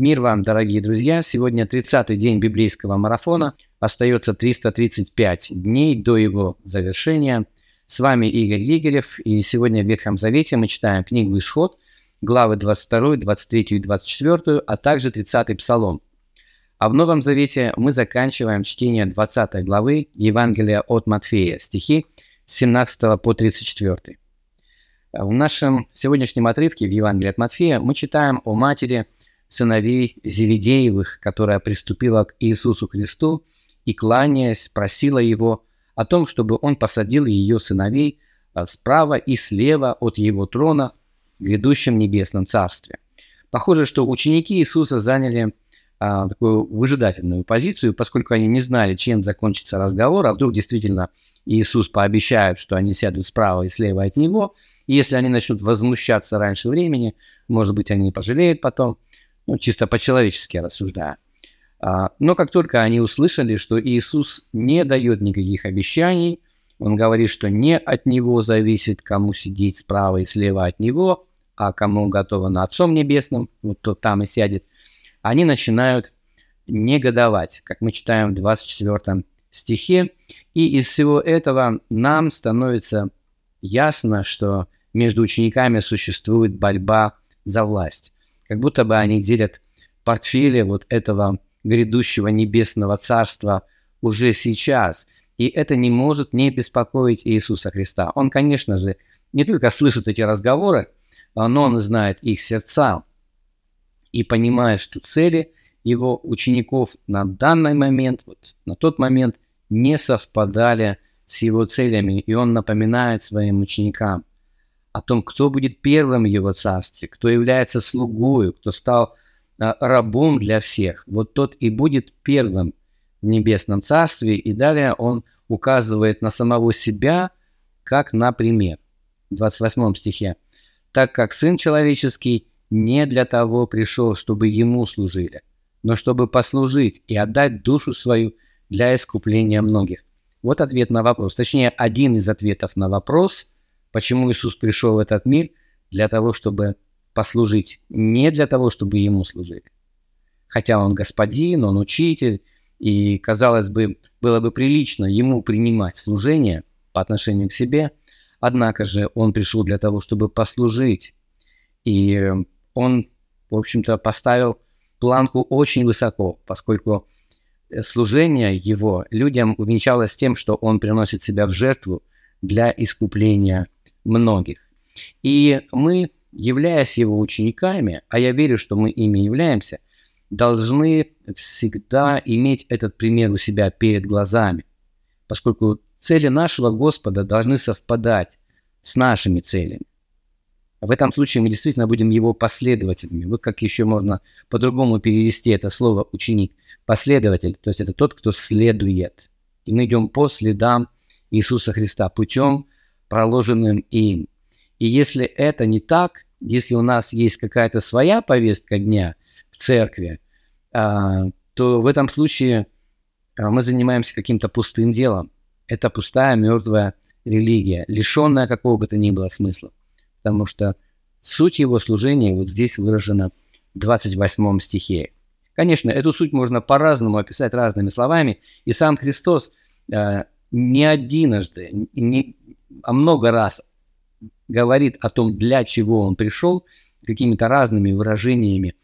Мир вам, дорогие друзья! Сегодня 30-й день библейского марафона. Остается 335 дней до его завершения. С вами Игорь Лигерев, и сегодня в Ветхом Завете мы читаем книгу «Исход», главы 22, 23 и 24, а также 30-й Псалом. А в Новом Завете мы заканчиваем чтение 20 главы Евангелия от Матфея, стихи с 17 по 34. В нашем сегодняшнем отрывке в Евангелии от Матфея мы читаем о матери – сыновей Зеведеевых, которая приступила к Иисусу Христу и, кланяясь, просила его о том, чтобы он посадил ее сыновей а, справа и слева от его трона в грядущем небесном царстве. Похоже, что ученики Иисуса заняли а, такую выжидательную позицию, поскольку они не знали, чем закончится разговор, а вдруг действительно Иисус пообещает, что они сядут справа и слева от него, и если они начнут возмущаться раньше времени, может быть, они пожалеют потом – ну, чисто по-человечески рассуждая. А, но как только они услышали, что Иисус не дает никаких обещаний, он говорит, что не от него зависит, кому сидеть справа и слева от него, а кому готово на Отцом Небесном, вот тот там и сядет, они начинают негодовать, как мы читаем в 24 стихе. И из всего этого нам становится ясно, что между учениками существует борьба за власть как будто бы они делят портфели вот этого грядущего небесного царства уже сейчас. И это не может не беспокоить Иисуса Христа. Он, конечно же, не только слышит эти разговоры, но он знает их сердца и понимает, что цели его учеников на данный момент, вот на тот момент, не совпадали с его целями. И он напоминает своим ученикам, о том, кто будет первым в его царстве, кто является слугою, кто стал а, рабом для всех. Вот тот и будет первым в небесном царстве. И далее он указывает на самого себя, как на пример. В 28 стихе. «Так как Сын Человеческий не для того пришел, чтобы Ему служили, но чтобы послужить и отдать душу свою для искупления многих». Вот ответ на вопрос. Точнее, один из ответов на вопрос – Почему Иисус пришел в этот мир? Для того, чтобы послужить, не для того, чтобы Ему служили. Хотя Он господин, Он учитель, и, казалось бы, было бы прилично Ему принимать служение по отношению к себе, однако же Он пришел для того, чтобы послужить. И Он, в общем-то, поставил планку очень высоко, поскольку служение Его людям увенчалось тем, что Он приносит себя в жертву для искупления многих. И мы, являясь его учениками, а я верю, что мы ими являемся, должны всегда иметь этот пример у себя перед глазами, поскольку цели нашего Господа должны совпадать с нашими целями. В этом случае мы действительно будем его последователями. Вот как еще можно по-другому перевести это слово «ученик». Последователь, то есть это тот, кто следует. И мы идем по следам Иисуса Христа путем, проложенным им. И если это не так, если у нас есть какая-то своя повестка дня в церкви, а, то в этом случае а, мы занимаемся каким-то пустым делом. Это пустая, мертвая религия, лишенная какого бы то ни было смысла. Потому что суть его служения вот здесь выражена в 28 стихе. Конечно, эту суть можно по-разному описать разными словами, и сам Христос э, не одиножды, не, а много раз говорит о том, для чего он пришел, какими-то разными выражениями,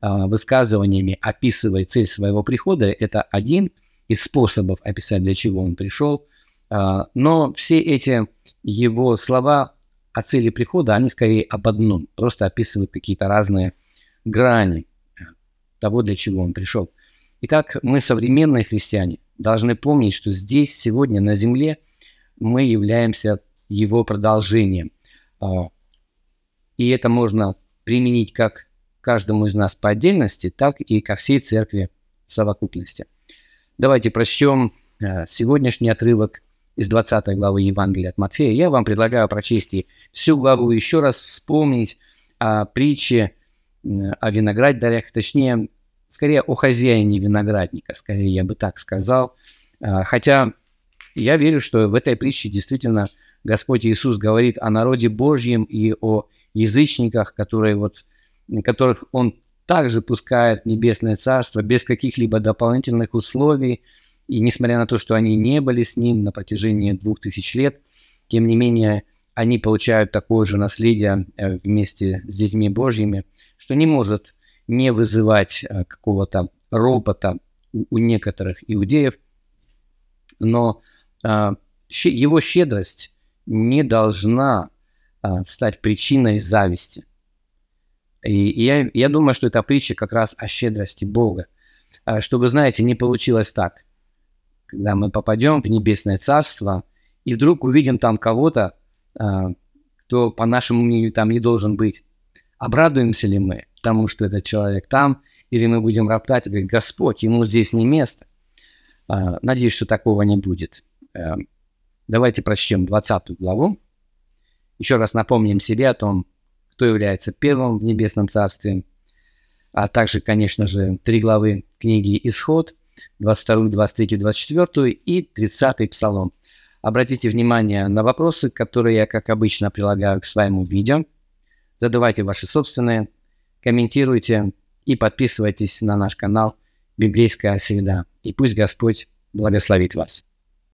а, высказываниями описывая цель своего прихода, это один из способов описать, для чего он пришел. А, но все эти его слова о цели прихода, они скорее об одном, просто описывают какие-то разные грани того, для чего он пришел. Итак, мы, современные христиане, должны помнить, что здесь, сегодня, на земле, мы являемся его продолжением. А, и это можно применить как каждому из нас по отдельности, так и ко всей церкви в совокупности. Давайте прочтем а, сегодняшний отрывок из 20 главы Евангелия от Матфея. Я вам предлагаю прочесть и всю главу еще раз вспомнить о притче о виноградарях, точнее, скорее о хозяине виноградника, скорее я бы так сказал. А, хотя я верю, что в этой притче действительно Господь Иисус говорит о народе Божьем и о язычниках, которые вот, которых Он также пускает в Небесное Царство без каких-либо дополнительных условий. И несмотря на то, что они не были с ним на протяжении двух тысяч лет, тем не менее, они получают такое же наследие э, вместе с детьми Божьими, что не может не вызывать э, какого-то ропота у некоторых иудеев, но а, его щедрость не должна а, стать причиной зависти. И, я, я думаю, что эта притча как раз о щедрости Бога. Чтобы, знаете, не получилось так, когда мы попадем в небесное царство и вдруг увидим там кого-то, кто, по нашему мнению, там не должен быть. Обрадуемся ли мы тому, что этот человек там, или мы будем роптать и говорить, Господь, ему здесь не место? А, надеюсь, что такого не будет. Э, давайте прочтем 20 главу. Еще раз напомним себе о том, кто является первым в Небесном Царстве, а также, конечно же, три главы книги «Исход», 22, 23, 24 и 30 Псалом. Обратите внимание на вопросы, которые я, как обычно, прилагаю к своему видео. Задавайте ваши собственные, комментируйте и подписывайтесь на наш канал «Библейская среда». И пусть Господь благословит вас.